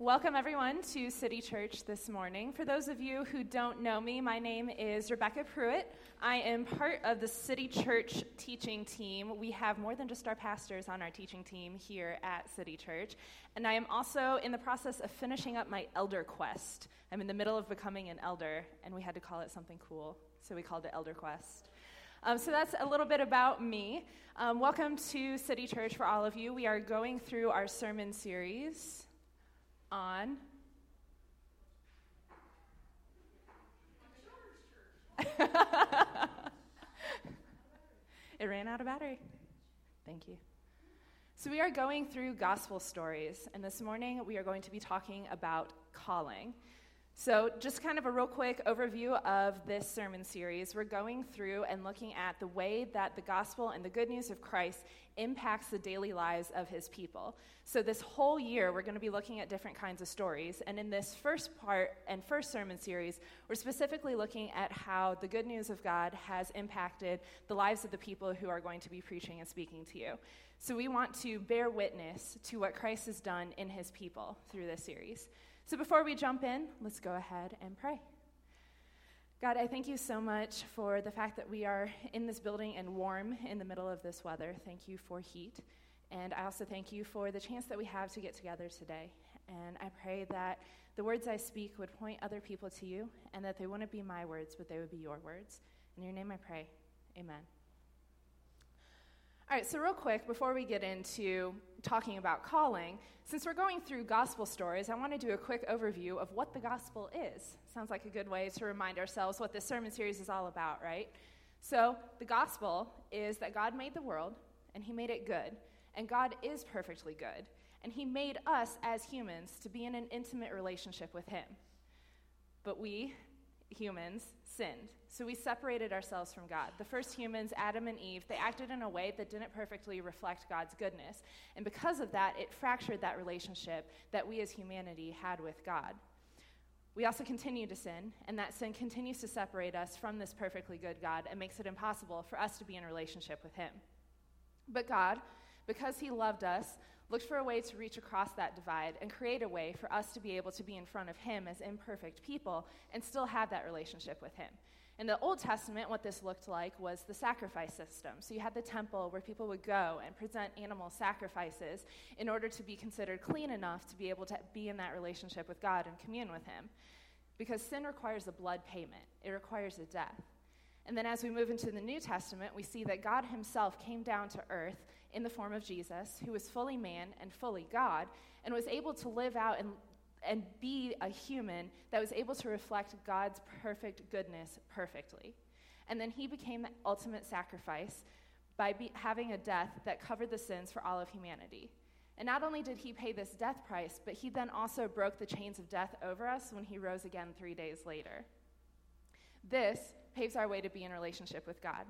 Welcome, everyone, to City Church this morning. For those of you who don't know me, my name is Rebecca Pruitt. I am part of the City Church teaching team. We have more than just our pastors on our teaching team here at City Church. And I am also in the process of finishing up my elder quest. I'm in the middle of becoming an elder, and we had to call it something cool, so we called it Elder Quest. Um, so that's a little bit about me. Um, welcome to City Church for all of you. We are going through our sermon series on it ran out of battery. Thank you. So, we are going through gospel stories, and this morning we are going to be talking about calling. So, just kind of a real quick overview of this sermon series. We're going through and looking at the way that the gospel and the good news of Christ impacts the daily lives of his people. So, this whole year, we're going to be looking at different kinds of stories. And in this first part and first sermon series, we're specifically looking at how the good news of God has impacted the lives of the people who are going to be preaching and speaking to you. So, we want to bear witness to what Christ has done in his people through this series. So before we jump in, let's go ahead and pray. God, I thank you so much for the fact that we are in this building and warm in the middle of this weather. Thank you for heat. And I also thank you for the chance that we have to get together today. And I pray that the words I speak would point other people to you and that they wouldn't be my words, but they would be your words. In your name I pray. Amen. All right, so real quick, before we get into talking about calling, since we're going through gospel stories, I want to do a quick overview of what the gospel is. Sounds like a good way to remind ourselves what this sermon series is all about, right? So, the gospel is that God made the world, and He made it good, and God is perfectly good, and He made us as humans to be in an intimate relationship with Him. But we, humans, sinned. So we separated ourselves from God. The first humans, Adam and Eve, they acted in a way that didn't perfectly reflect God's goodness. And because of that, it fractured that relationship that we as humanity had with God. We also continue to sin, and that sin continues to separate us from this perfectly good God and makes it impossible for us to be in relationship with Him. But God, because He loved us, looked for a way to reach across that divide and create a way for us to be able to be in front of Him as imperfect people and still have that relationship with Him. In the Old Testament, what this looked like was the sacrifice system. So you had the temple where people would go and present animal sacrifices in order to be considered clean enough to be able to be in that relationship with God and commune with Him. Because sin requires a blood payment, it requires a death. And then as we move into the New Testament, we see that God Himself came down to earth in the form of Jesus, who was fully man and fully God, and was able to live out and, and be a human that was able to reflect God's perfect goodness perfectly. And then he became the ultimate sacrifice by be, having a death that covered the sins for all of humanity. And not only did he pay this death price, but he then also broke the chains of death over us when he rose again three days later. This paves our way to be in relationship with God.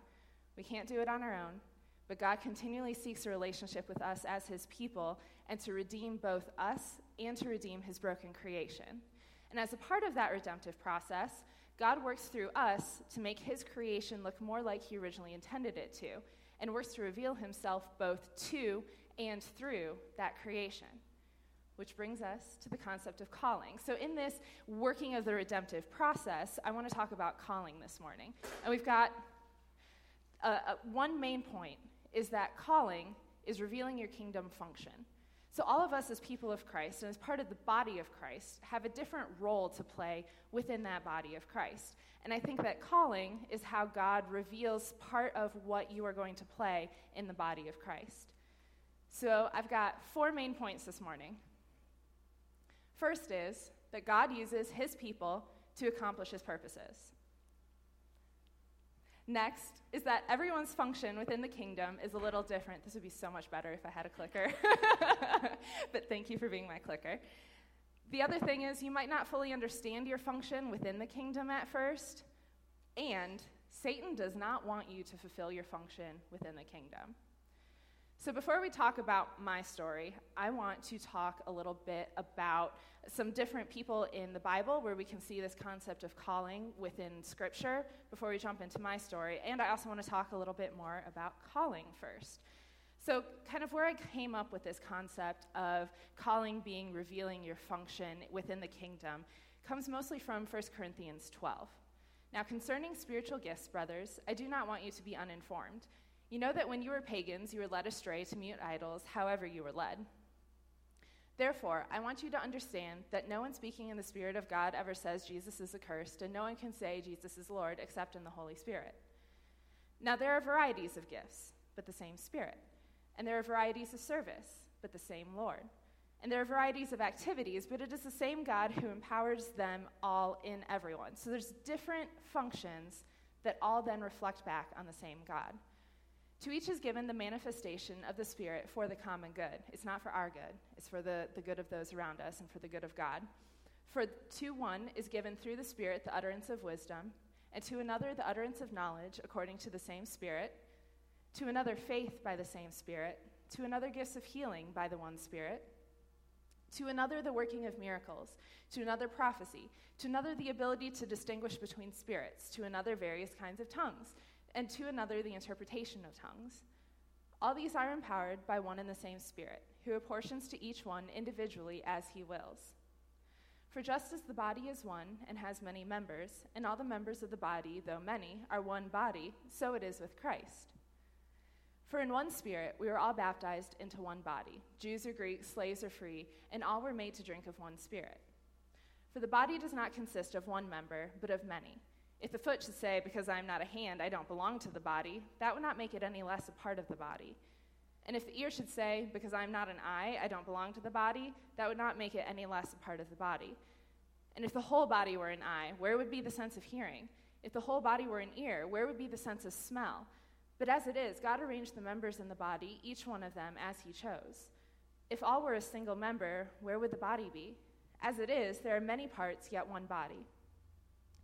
We can't do it on our own. But God continually seeks a relationship with us as his people and to redeem both us and to redeem his broken creation. And as a part of that redemptive process, God works through us to make his creation look more like he originally intended it to, and works to reveal himself both to and through that creation. Which brings us to the concept of calling. So, in this working of the redemptive process, I want to talk about calling this morning. And we've got uh, uh, one main point is that calling is revealing your kingdom function. So, all of us as people of Christ and as part of the body of Christ have a different role to play within that body of Christ. And I think that calling is how God reveals part of what you are going to play in the body of Christ. So, I've got four main points this morning. First is that God uses his people to accomplish his purposes. Next is that everyone's function within the kingdom is a little different. This would be so much better if I had a clicker. but thank you for being my clicker. The other thing is, you might not fully understand your function within the kingdom at first, and Satan does not want you to fulfill your function within the kingdom. So, before we talk about my story, I want to talk a little bit about some different people in the Bible where we can see this concept of calling within Scripture before we jump into my story. And I also want to talk a little bit more about calling first. So, kind of where I came up with this concept of calling being revealing your function within the kingdom comes mostly from 1 Corinthians 12. Now, concerning spiritual gifts, brothers, I do not want you to be uninformed. You know that when you were pagans, you were led astray to mute idols, however, you were led. Therefore, I want you to understand that no one speaking in the Spirit of God ever says Jesus is accursed, and no one can say Jesus is Lord except in the Holy Spirit. Now, there are varieties of gifts, but the same Spirit. And there are varieties of service, but the same Lord. And there are varieties of activities, but it is the same God who empowers them all in everyone. So there's different functions that all then reflect back on the same God. To each is given the manifestation of the Spirit for the common good. It's not for our good, it's for the, the good of those around us and for the good of God. For to one is given through the Spirit the utterance of wisdom, and to another the utterance of knowledge according to the same Spirit, to another faith by the same Spirit, to another gifts of healing by the one Spirit, to another the working of miracles, to another prophecy, to another the ability to distinguish between spirits, to another various kinds of tongues and to another the interpretation of tongues. All these are empowered by one and the same Spirit, who apportions to each one individually as he wills. For just as the body is one and has many members, and all the members of the body, though many, are one body, so it is with Christ. For in one Spirit we were all baptized into one body Jews or Greeks, slaves or free, and all were made to drink of one Spirit. For the body does not consist of one member, but of many. If the foot should say, Because I am not a hand, I don't belong to the body, that would not make it any less a part of the body. And if the ear should say, Because I am not an eye, I don't belong to the body, that would not make it any less a part of the body. And if the whole body were an eye, where would be the sense of hearing? If the whole body were an ear, where would be the sense of smell? But as it is, God arranged the members in the body, each one of them as he chose. If all were a single member, where would the body be? As it is, there are many parts, yet one body.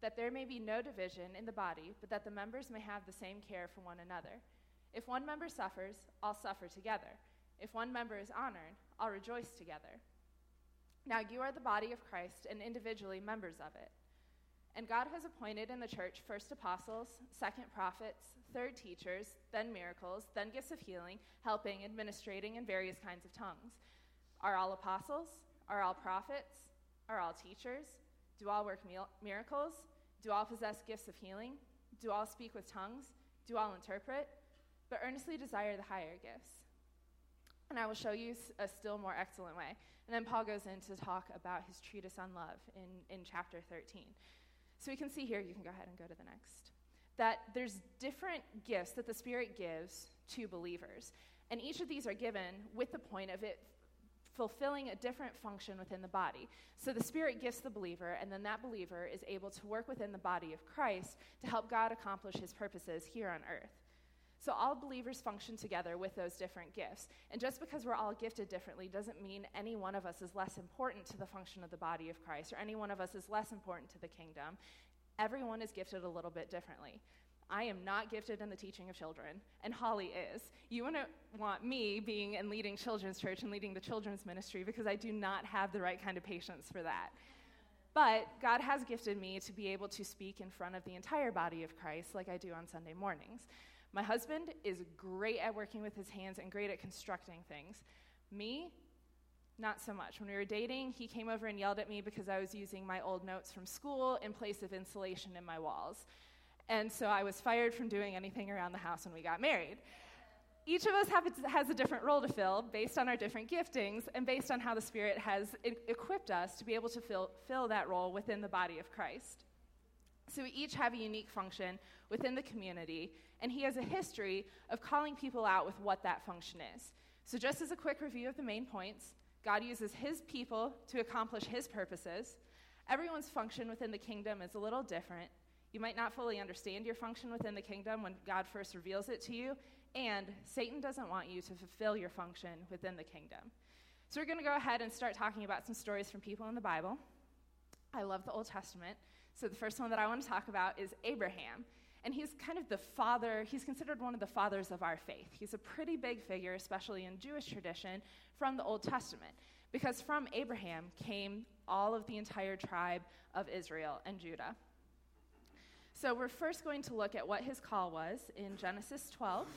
that there may be no division in the body, but that the members may have the same care for one another. If one member suffers, all suffer together. If one member is honored, all rejoice together. Now you are the body of Christ and individually members of it. And God has appointed in the church first apostles, second prophets, third teachers, then miracles, then gifts of healing, helping, administrating, and various kinds of tongues. Are all apostles? Are all prophets? Are all teachers? Do all work miracles? Do all possess gifts of healing? Do all speak with tongues? Do all interpret? But earnestly desire the higher gifts. And I will show you a still more excellent way. And then Paul goes in to talk about his treatise on love in, in chapter 13. So we can see here, you can go ahead and go to the next, that there's different gifts that the Spirit gives to believers. And each of these are given with the point of it fulfilling a different function within the body. So the Spirit gifts the believer, and then that believer is able to work within the body of Christ to help God accomplish his purposes here on earth. So all believers function together with those different gifts. And just because we're all gifted differently doesn't mean any one of us is less important to the function of the body of Christ or any one of us is less important to the kingdom. Everyone is gifted a little bit differently. I am not gifted in the teaching of children, and Holly is. You to want me being and leading children's church and leading the children's ministry because I do not have the right kind of patience for that. But God has gifted me to be able to speak in front of the entire body of Christ like I do on Sunday mornings. My husband is great at working with his hands and great at constructing things. Me, not so much. When we were dating, he came over and yelled at me because I was using my old notes from school in place of insulation in my walls. And so I was fired from doing anything around the house when we got married. Each of us has a different role to fill based on our different giftings and based on how the Spirit has equipped us to be able to fill, fill that role within the body of Christ. So we each have a unique function within the community, and he has a history of calling people out with what that function is. So, just as a quick review of the main points, God uses his people to accomplish his purposes. Everyone's function within the kingdom is a little different, you might not fully understand your function within the kingdom when God first reveals it to you, and Satan doesn't want you to fulfill your function within the kingdom. So we're going to go ahead and start talking about some stories from people in the Bible. I love the Old Testament. So the first one that I want to talk about is Abraham. And he's kind of the father, he's considered one of the fathers of our faith. He's a pretty big figure, especially in Jewish tradition, from the Old Testament. Because from Abraham came all of the entire tribe of Israel and Judah. So we're first going to look at what his call was in Genesis 12.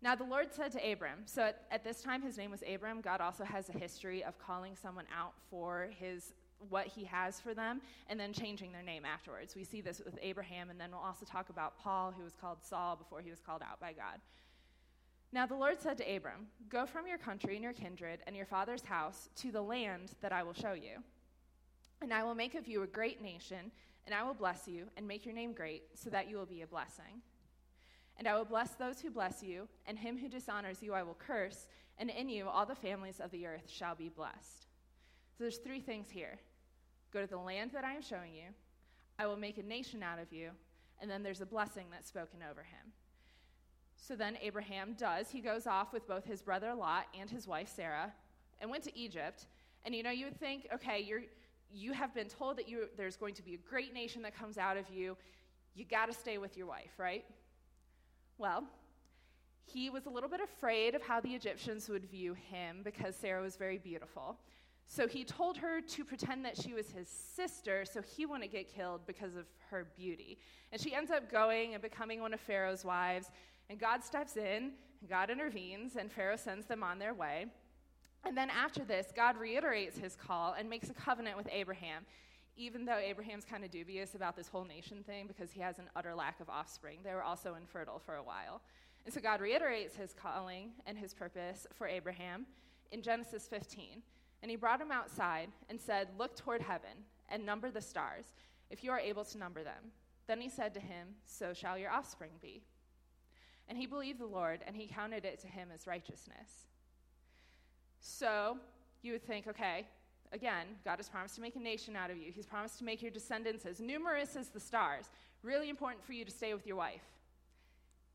Now, the Lord said to Abram, so at, at, this time his name was Abram. God also has a history of calling someone out for his what he has for them and then changing their name afterwards. We see this with Abraham, and then we'll also talk about Paul, who was called Saul before he was called out by God. Now the Lord said to Abram, Go from your country and your kindred and your father's house to the land that I will show you. And I will make of you a great nation, and I will bless you and make your name great, so that you will be a blessing. And I will bless those who bless you, and him who dishonors you I will curse, and in you all the families of the earth shall be blessed. So there's three things here go to the land that I am showing you, I will make a nation out of you, and then there's a blessing that's spoken over him. So then Abraham does. He goes off with both his brother Lot and his wife Sarah and went to Egypt. And you know, you would think, okay, you're, you have been told that you, there's going to be a great nation that comes out of you. You got to stay with your wife, right? Well, he was a little bit afraid of how the Egyptians would view him because Sarah was very beautiful. So he told her to pretend that she was his sister so he wouldn't get killed because of her beauty. And she ends up going and becoming one of Pharaoh's wives. And God steps in, and God intervenes, and Pharaoh sends them on their way. And then after this, God reiterates his call and makes a covenant with Abraham, even though Abraham's kind of dubious about this whole nation thing because he has an utter lack of offspring. They were also infertile for a while. And so God reiterates his calling and his purpose for Abraham in Genesis 15. And he brought him outside and said, Look toward heaven and number the stars, if you are able to number them. Then he said to him, So shall your offspring be. And he believed the Lord, and he counted it to him as righteousness. So you would think, okay, again, God has promised to make a nation out of you. He's promised to make your descendants as numerous as the stars. Really important for you to stay with your wife.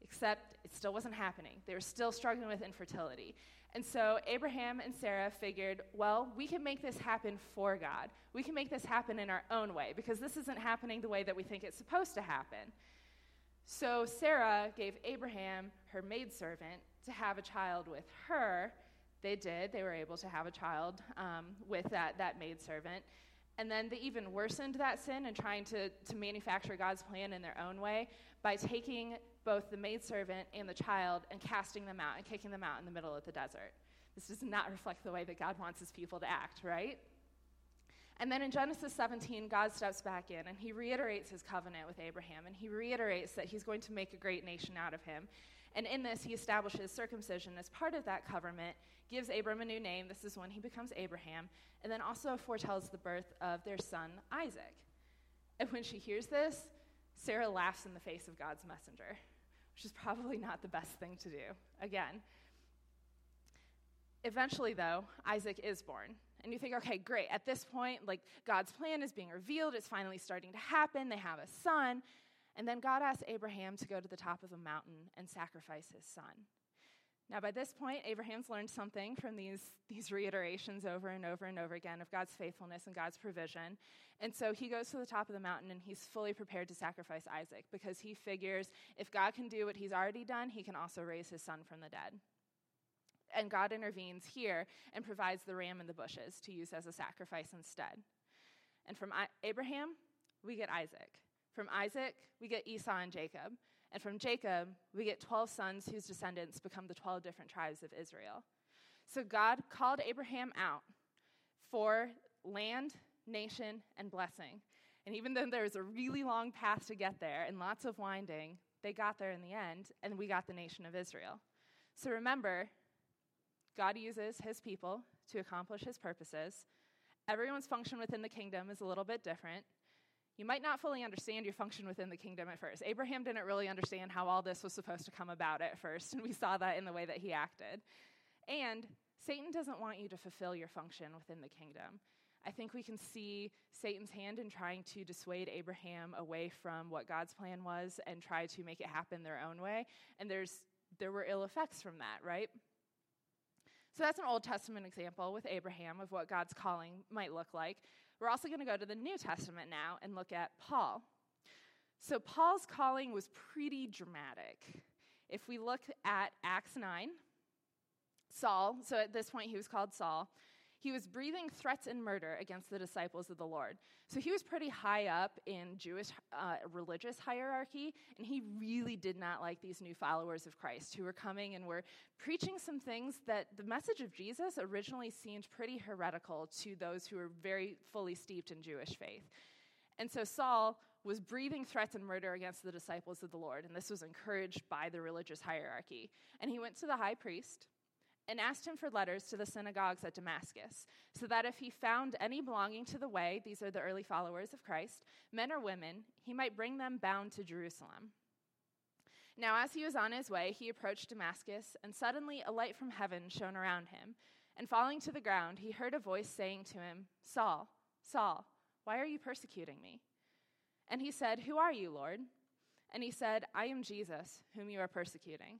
Except it still wasn't happening. They were still struggling with infertility. And so Abraham and Sarah figured, well, we can make this happen for God. We can make this happen in our own way because this isn't happening the way that we think it's supposed to happen. So Sarah gave Abraham her maidservant to have a child with her. They did. They were able to have a child um, with that, that maidservant. And then they even worsened that sin and trying to, to manufacture God's plan in their own way by taking both the maidservant and the child and casting them out and kicking them out in the middle of the desert. This does not reflect the way that God wants his people to act, right? And then in Genesis 17, God steps back in and he reiterates his covenant with Abraham and he reiterates that he's going to make a great nation out of him. And in this, he establishes circumcision as part of that covenant, gives Abram a new name. This is when he becomes Abraham, and then also foretells the birth of their son, Isaac. And when she hears this, Sarah laughs in the face of God's messenger which is probably not the best thing to do. Again, eventually, though, Isaac is born. And you think, okay, great. At this point, like God's plan is being revealed, it's finally starting to happen. They have a son. And then God asks Abraham to go to the top of a mountain and sacrifice his son. Now, by this point, Abraham's learned something from these, these reiterations over and over and over again of God's faithfulness and God's provision. And so he goes to the top of the mountain and he's fully prepared to sacrifice Isaac because he figures if God can do what he's already done, he can also raise his son from the dead. And God intervenes here and provides the ram in the bushes to use as a sacrifice instead. And from Abraham, we get Isaac. From Isaac, we get Esau and Jacob. And from Jacob, we get 12 sons whose descendants become the 12 different tribes of Israel. So God called Abraham out for land, nation, and blessing. And even though there was a really long path to get there and lots of winding, they got there in the end, and we got the nation of Israel. So remember, God uses his people to accomplish his purposes. Everyone's function within the kingdom is a little bit different. You might not fully understand your function within the kingdom at first. Abraham didn't really understand how all this was supposed to come about at first, and we saw that in the way that he acted. And Satan doesn't want you to fulfill your function within the kingdom. I think we can see Satan's hand in trying to dissuade Abraham away from what God's plan was and try to make it happen their own way. And there's there were ill effects from that, right? So that's an Old Testament example with Abraham of what God's calling might look like. We're also going to go to the New Testament now and look at Paul. So Paul's calling was pretty dramatic. If we look at Acts 9, Saul, so at this point he was called Saul, he was breathing threats and murder against the disciples of the Lord. So he was pretty high up in Jewish uh, religious hierarchy, and he really did not like these new followers of Christ who were coming and were preaching some things that the message of Jesus originally seemed pretty heretical to those who were very fully steeped in Jewish faith. And so Saul was breathing threats and murder against the disciples of the Lord, and this was encouraged by the religious hierarchy. And he went to the high priest and asked him for letters to the synagogues at Damascus, so that if he found any belonging to the way, these are the early followers of Christ, men or women, he might bring them bound to Jerusalem. Now, as he was on his way, he approached Damascus, and suddenly a light from heaven shone around him. And falling to the ground, he heard a voice saying to him, Saul, Saul, why are you persecuting me? And he said, Who are you, Lord? And he said, I am Jesus, whom you are persecuting.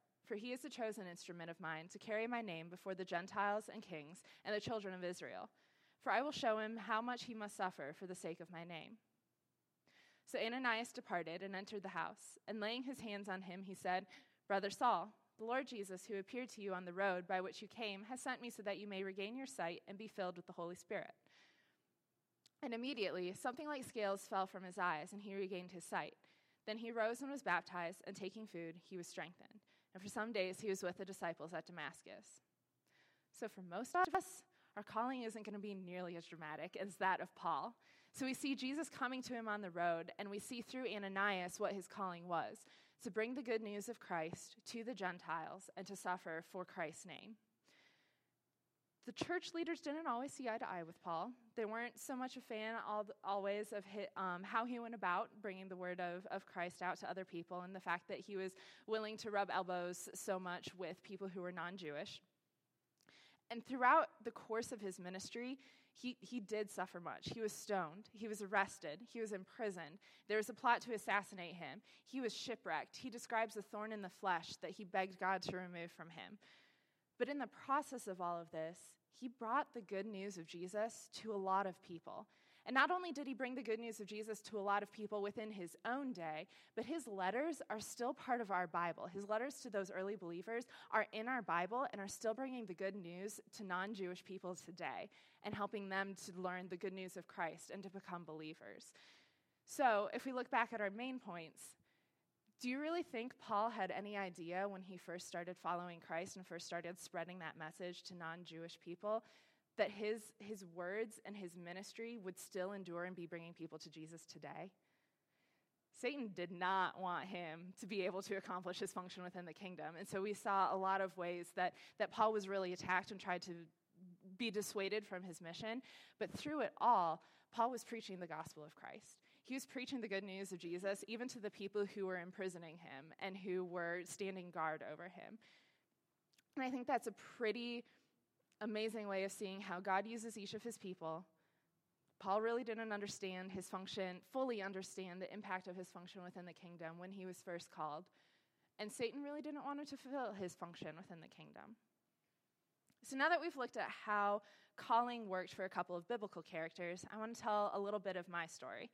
for he is a chosen instrument of mine to carry my name before the Gentiles and kings and the children of Israel. For I will show him how much he must suffer for the sake of my name. So Ananias departed and entered the house, and laying his hands on him, he said, Brother Saul, the Lord Jesus, who appeared to you on the road by which you came, has sent me so that you may regain your sight and be filled with the Holy Spirit. And immediately, something like scales fell from his eyes, and he regained his sight. Then he rose and was baptized, and taking food, he was strengthened. And for some days, he was with the disciples at Damascus. So, for most of us, our calling isn't going to be nearly as dramatic as that of Paul. So, we see Jesus coming to him on the road, and we see through Ananias what his calling was to bring the good news of Christ to the Gentiles and to suffer for Christ's name the church leaders didn't always see eye to eye with Paul. They weren't so much a fan all, always of his, um, how he went about bringing the word of, of Christ out to other people and the fact that he was willing to rub elbows so much with people who were non Jewish. And throughout the course of his ministry, he, he did suffer much. He was stoned. He was arrested. He was imprisoned. There was a plot to assassinate him. He was shipwrecked. He describes a thorn in the flesh that he begged God to remove from him. But in the process of all of this, he brought the good news of Jesus to a lot of people. And not only did he bring the good news of Jesus to a lot of people within his own day, but his letters are still part of our Bible. His letters to those early believers are in our Bible and are still bringing the good news to non Jewish people today and helping them to learn the good news of Christ and to become believers. So, if we look back at our main points, do you really think Paul had any idea when he first started following Christ and first started spreading that message to non Jewish people that his, his words and his ministry would still endure and be bringing people to Jesus today? Satan did not want him to be able to accomplish his function within the kingdom. And so we saw a lot of ways that, that Paul was really attacked and tried to be dissuaded from his mission. But through it all, Paul was preaching the gospel of Christ. He was preaching the good news of Jesus even to the people who were imprisoning him and who were standing guard over him. And I think that's a pretty amazing way of seeing how God uses each of his people. Paul really didn't understand his function, fully understand the impact of his function within the kingdom when he was first called. And Satan really didn't want him to fulfill his function within the kingdom. So now that we've looked at how calling worked for a couple of biblical characters, I want to tell a little bit of my story.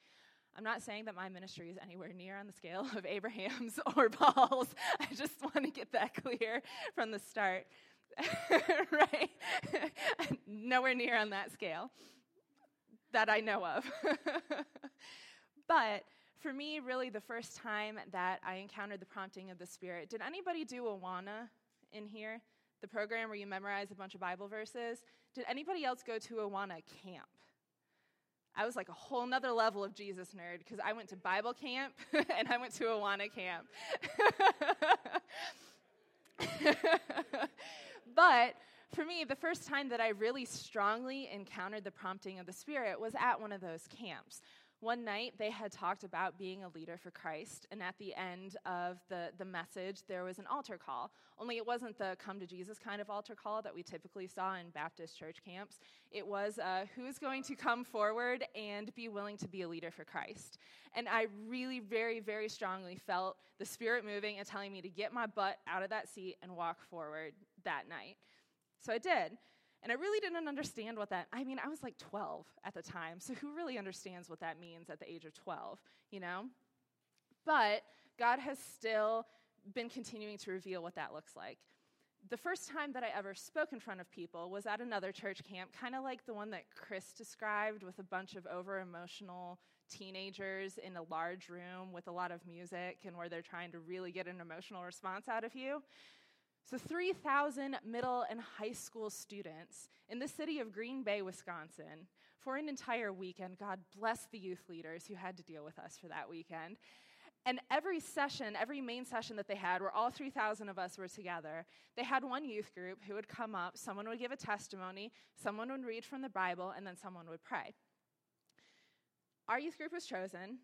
I'm not saying that my ministry is anywhere near on the scale of Abraham's or Paul's. I just want to get that clear from the start. right? Nowhere near on that scale. that I know of. but for me, really, the first time that I encountered the prompting of the Spirit, did anybody do Awana in here? The program where you memorize a bunch of Bible verses? Did anybody else go to Awana camp? I was like a whole nother level of Jesus nerd because I went to Bible camp and I went to Awana camp. but for me, the first time that I really strongly encountered the prompting of the Spirit was at one of those camps. One night, they had talked about being a leader for Christ, and at the end of the, the message, there was an altar call. Only it wasn't the come to Jesus kind of altar call that we typically saw in Baptist church camps. It was uh, who's going to come forward and be willing to be a leader for Christ. And I really, very, very strongly felt the Spirit moving and telling me to get my butt out of that seat and walk forward that night. So I did. And I really didn't understand what that I mean, I was like 12 at the time. So who really understands what that means at the age of 12, you know? But God has still been continuing to reveal what that looks like. The first time that I ever spoke in front of people was at another church camp, kind of like the one that Chris described, with a bunch of over emotional teenagers in a large room with a lot of music and where they're trying to really get an emotional response out of you. So, 3,000 middle and high school students in the city of Green Bay, Wisconsin, for an entire weekend. God bless the youth leaders who had to deal with us for that weekend. And every session, every main session that they had, where all 3,000 of us were together, they had one youth group who would come up, someone would give a testimony, someone would read from the Bible, and then someone would pray. Our youth group was chosen,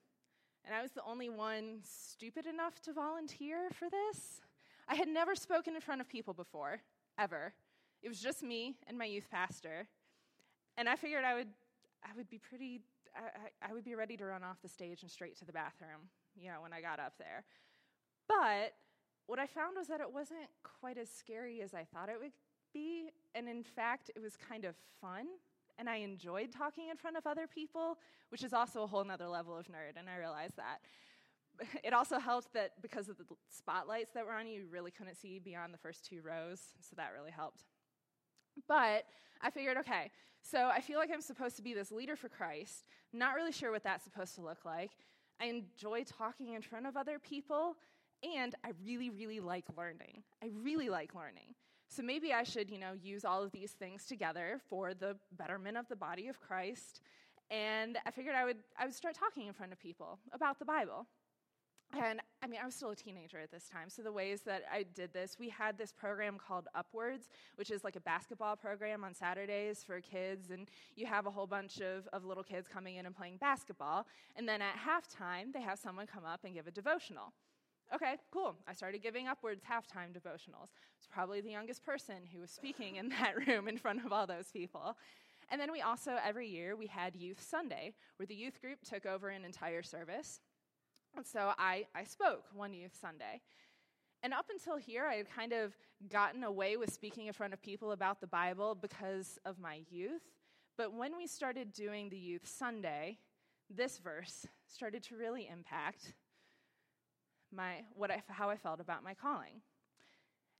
and I was the only one stupid enough to volunteer for this. I had never spoken in front of people before, ever. It was just me and my youth pastor. And I figured I would, I would be pretty, I, I would be ready to run off the stage and straight to the bathroom, you know, when I got up there. But what I found was that it wasn't quite as scary as I thought it would be. And in fact, it was kind of fun. And I enjoyed talking in front of other people, which is also a whole nother level of nerd, and I realized that. it also helped that because of the spotlights that were on you, you really couldn't see beyond the first two rows, so that really helped. But I figured, okay, so I feel like I'm supposed to be this leader for Christ. Not really sure what that's supposed to look like. I enjoy talking in front of other people, and I really, really like learning. I really like learning. So maybe I should, you know, use all of these things together for the betterment of the body of Christ. And I figured I would, I would start talking in front of people about the Bible. And I mean, I was still a teenager at this time. So, the ways that I did this, we had this program called Upwards, which is like a basketball program on Saturdays for kids. And you have a whole bunch of, of little kids coming in and playing basketball. And then at halftime, they have someone come up and give a devotional. Okay, cool. I started giving Upwards halftime devotionals. I was probably the youngest person who was speaking in that room in front of all those people. And then we also, every year, we had Youth Sunday, where the youth group took over an entire service and so I, I spoke one youth Sunday. And up until here, I had kind of gotten away with speaking in front of people about the Bible because of my youth. But when we started doing the Youth Sunday, this verse started to really impact my, what I, how I felt about my calling.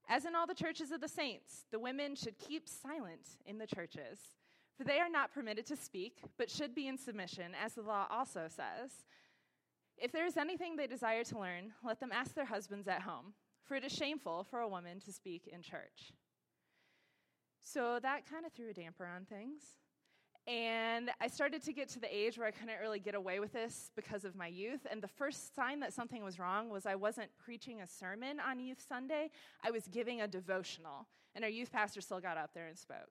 As in all the churches of the saints, the women should keep silent in the churches, for they are not permitted to speak, but should be in submission, as the law also says. If there is anything they desire to learn, let them ask their husbands at home, for it is shameful for a woman to speak in church. So that kind of threw a damper on things. And I started to get to the age where I couldn't really get away with this because of my youth. And the first sign that something was wrong was I wasn't preaching a sermon on Youth Sunday, I was giving a devotional. And our youth pastor still got up there and spoke.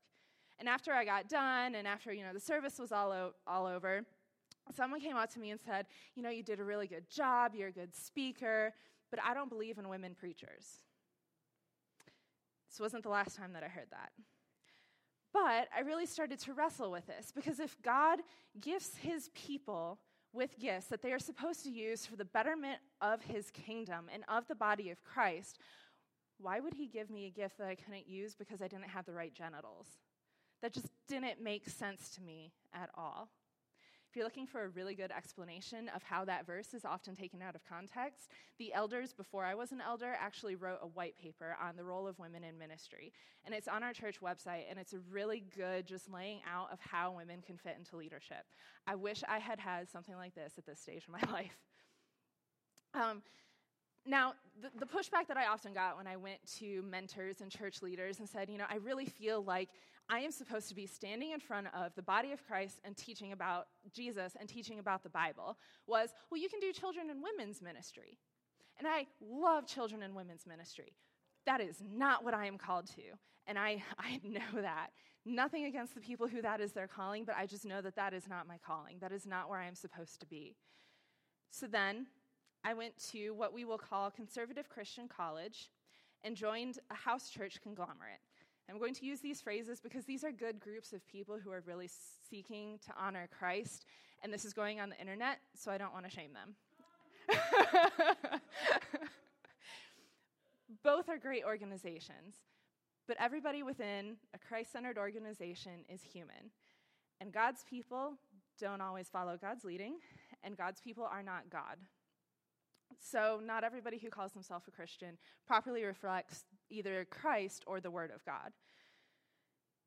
And after I got done, and after you know the service was all, o- all over, someone came up to me and said, You know, you did a really good job, you're a good speaker, but I don't believe in women preachers. This wasn't the last time that I heard that. But I really started to wrestle with this because if God gifts his people with gifts that they are supposed to use for the betterment of his kingdom and of the body of Christ, why would he give me a gift that I couldn't use because I didn't have the right genitals? That just didn't make sense to me at all. If you're looking for a really good explanation of how that verse is often taken out of context, the elders before I was an elder actually wrote a white paper on the role of women in ministry. And it's on our church website, and it's a really good just laying out of how women can fit into leadership. I wish I had had something like this at this stage of my life. Um, now, the, the, pushback that I often got when I went to mentors and church leaders and said, you know, I really feel like I am supposed to be standing in front of the body of Christ and teaching about Jesus and teaching about the Bible was, well, you can do children and women's ministry. And I love children and women's ministry. That is not what I am called to. And I, I know that. Nothing against the people who that is their calling, but I just know that that is not my calling. That is not where I am supposed to be. So then, I went to what we will call Conservative Christian College and joined a house church conglomerate. I'm going to use these phrases because these are good groups of people who are really seeking to honor Christ, and this is going on the internet, so I don't want to shame them. Both are great organizations, but everybody within a Christ centered organization is human. And God's people don't always follow God's leading, and God's people are not God. So, not everybody who calls themselves a Christian properly reflects either Christ or the Word of God.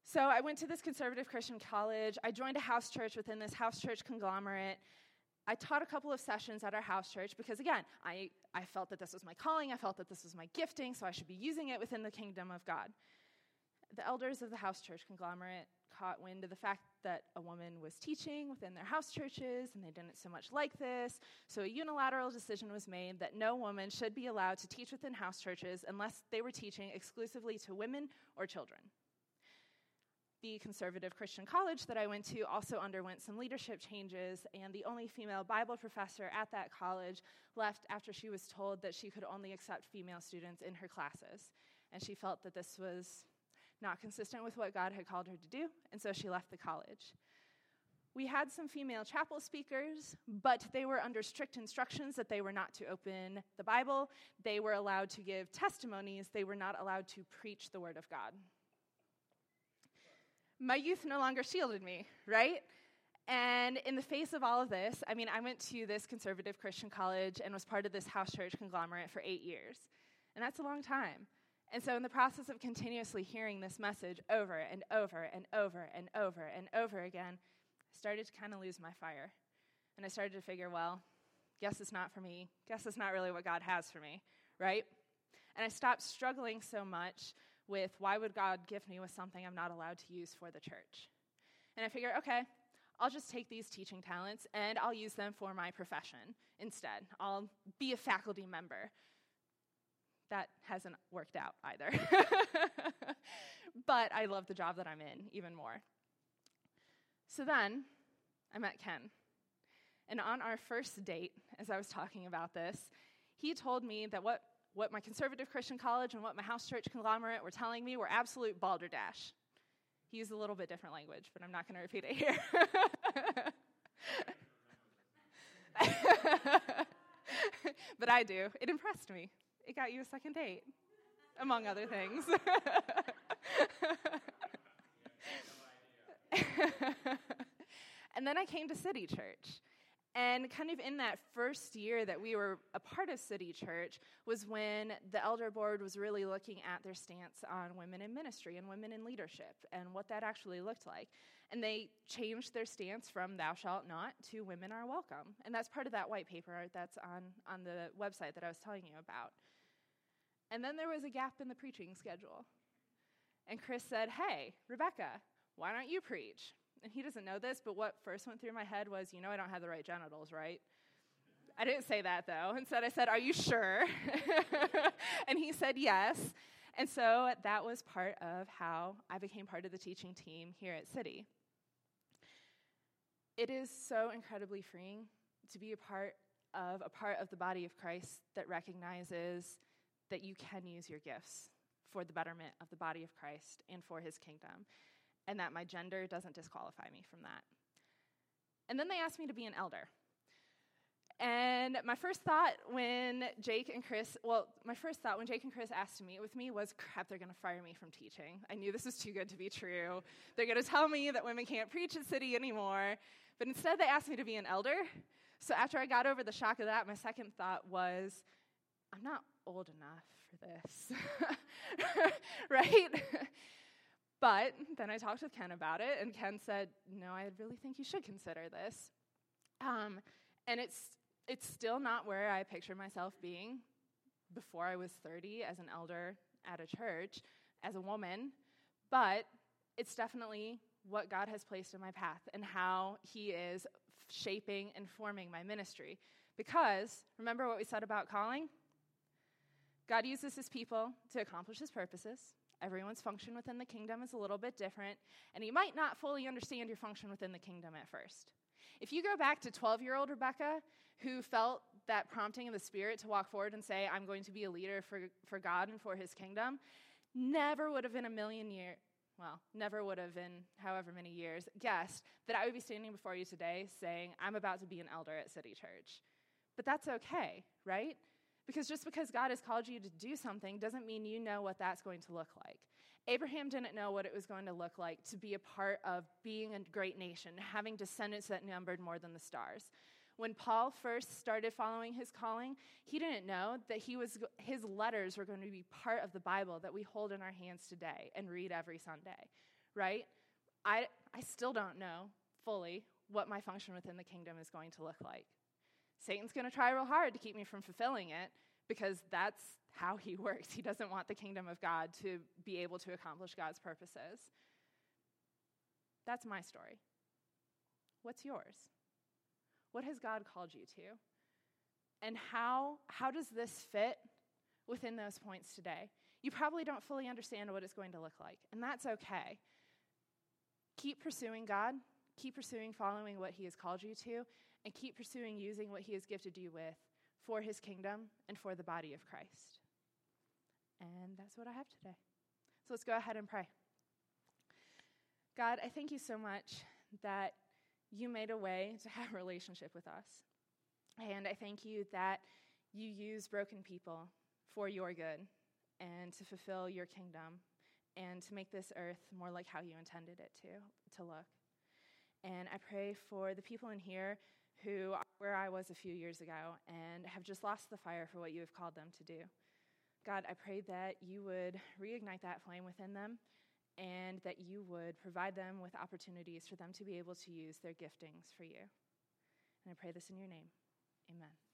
So, I went to this conservative Christian college. I joined a house church within this house church conglomerate. I taught a couple of sessions at our house church because, again, I, I felt that this was my calling. I felt that this was my gifting, so I should be using it within the kingdom of God. The elders of the house church conglomerate caught wind of the fact that a woman was teaching within their house churches, and they didn't so much like this. So a unilateral decision was made that no woman should be allowed to teach within house churches unless they were teaching exclusively to women or children. The conservative Christian college that I went to also underwent some leadership changes, and the only female Bible professor at that college left after she was told that she could only accept female students in her classes. And she felt that this was not consistent with what God had called her to do, and so she left the college. We had some female chapel speakers, but they were under strict instructions that they were not to open the Bible. They were allowed to give testimonies, they were not allowed to preach the Word of God. My youth no longer shielded me, right? And in the face of all of this, I mean, I went to this conservative Christian college and was part of this house church conglomerate for eight years. And that's a long time. And so, in the process of continuously hearing this message over and over and over and over and over again, I started to kind of lose my fire. And I started to figure, well, guess it's not for me. Guess it's not really what God has for me, right? And I stopped struggling so much with why would God gift me with something I'm not allowed to use for the church? And I figured, okay, I'll just take these teaching talents and I'll use them for my profession instead. I'll be a faculty member that hasn't worked out either. but I love the job that I'm in even more. So then I met Ken. And on our first date, as I was talking about this, he told me that what, what my conservative Christian college and what my house church conglomerate were telling me were absolute balderdash. He used a little bit different language, but I'm not going to repeat it here. but I do. It impressed me it got you a second date, among other things. and then I came to City Church. And kind of in that first year that we were a part of City Church was when the elder board was really looking at their stance on women in ministry and women in leadership and what that actually looked like. And they changed their stance from thou shalt not to women are welcome. And that's part of that white paper that's on, on the website that I was telling you about. And then there was a gap in the preaching schedule. And Chris said, Hey, Rebecca, why don't you preach? And he doesn't know this, but what first went through my head was, You know, I don't have the right genitals, right? I didn't say that though. Instead, I said, Are you sure? and he said, Yes. And so that was part of how I became part of the teaching team here at City. It is so incredibly freeing to be a part of a part of the body of Christ that recognizes that you can use your gifts for the betterment of the body of Christ and for his kingdom, and that my gender doesn't disqualify me from that. And then they asked me to be an elder. And my first thought when Jake and Chris, well, my first thought when Jake and Chris asked to meet with me was, crap, they're going to fire me from teaching. I knew this was too good to be true. They're going to tell me that women can't preach at City anymore. But instead, they asked me to be an elder. So after I got over the shock of that, my second thought was, I'm not old enough for this, right? but then I talked with Ken about it, and Ken said, No, I really think you should consider this. Um, and it's, it's still not where I picture myself being before I was 30 as an elder at a church, as a woman, but it's definitely what God has placed in my path and how He is shaping and forming my ministry. Because remember what we said about calling? God uses His people to accomplish His purposes. Everyone's function within the kingdom is a little bit different, and you might not fully understand your function within the kingdom at first. If you go back to 12 year old Rebecca, who felt that prompting of the Spirit to walk forward and say, I'm going to be a leader for, for God and for His kingdom, never would have in a million years, well, never would have in however many years guessed that I would be standing before you today saying, I'm about to be an elder at City Church. But that's okay, right? Because just because God has called you to do something doesn't mean you know what that's going to look like. Abraham didn't know what it was going to look like to be a part of being a great nation, having descendants that numbered more than the stars. When Paul first started following his calling, he didn't know that he was, his letters were going to be part of the Bible that we hold in our hands today and read every Sunday, right? I, I still don't know fully what my function within the kingdom is going to look like. Satan's going to try real hard to keep me from fulfilling it because that's how he works. He doesn't want the kingdom of God to be able to accomplish God's purposes. That's my story. What's yours? What has God called you to? And how, how does this fit within those points today? You probably don't fully understand what it's going to look like, and that's okay. Keep pursuing God, keep pursuing following what He has called you to, and keep pursuing using what He has gifted you with for His kingdom and for the body of Christ. And that's what I have today. So let's go ahead and pray. God, I thank you so much that you made a way to have a relationship with us. And I thank you that you use broken people for your good and to fulfill your kingdom and to make this earth more like how you intended it to, to look. And I pray for the people in here who are where I was a few years ago and have just lost the fire for what you have called them to do. God, I pray that you would reignite that flame within them and that you would provide them with opportunities for them to be able to use their giftings for you. And I pray this in your name. Amen.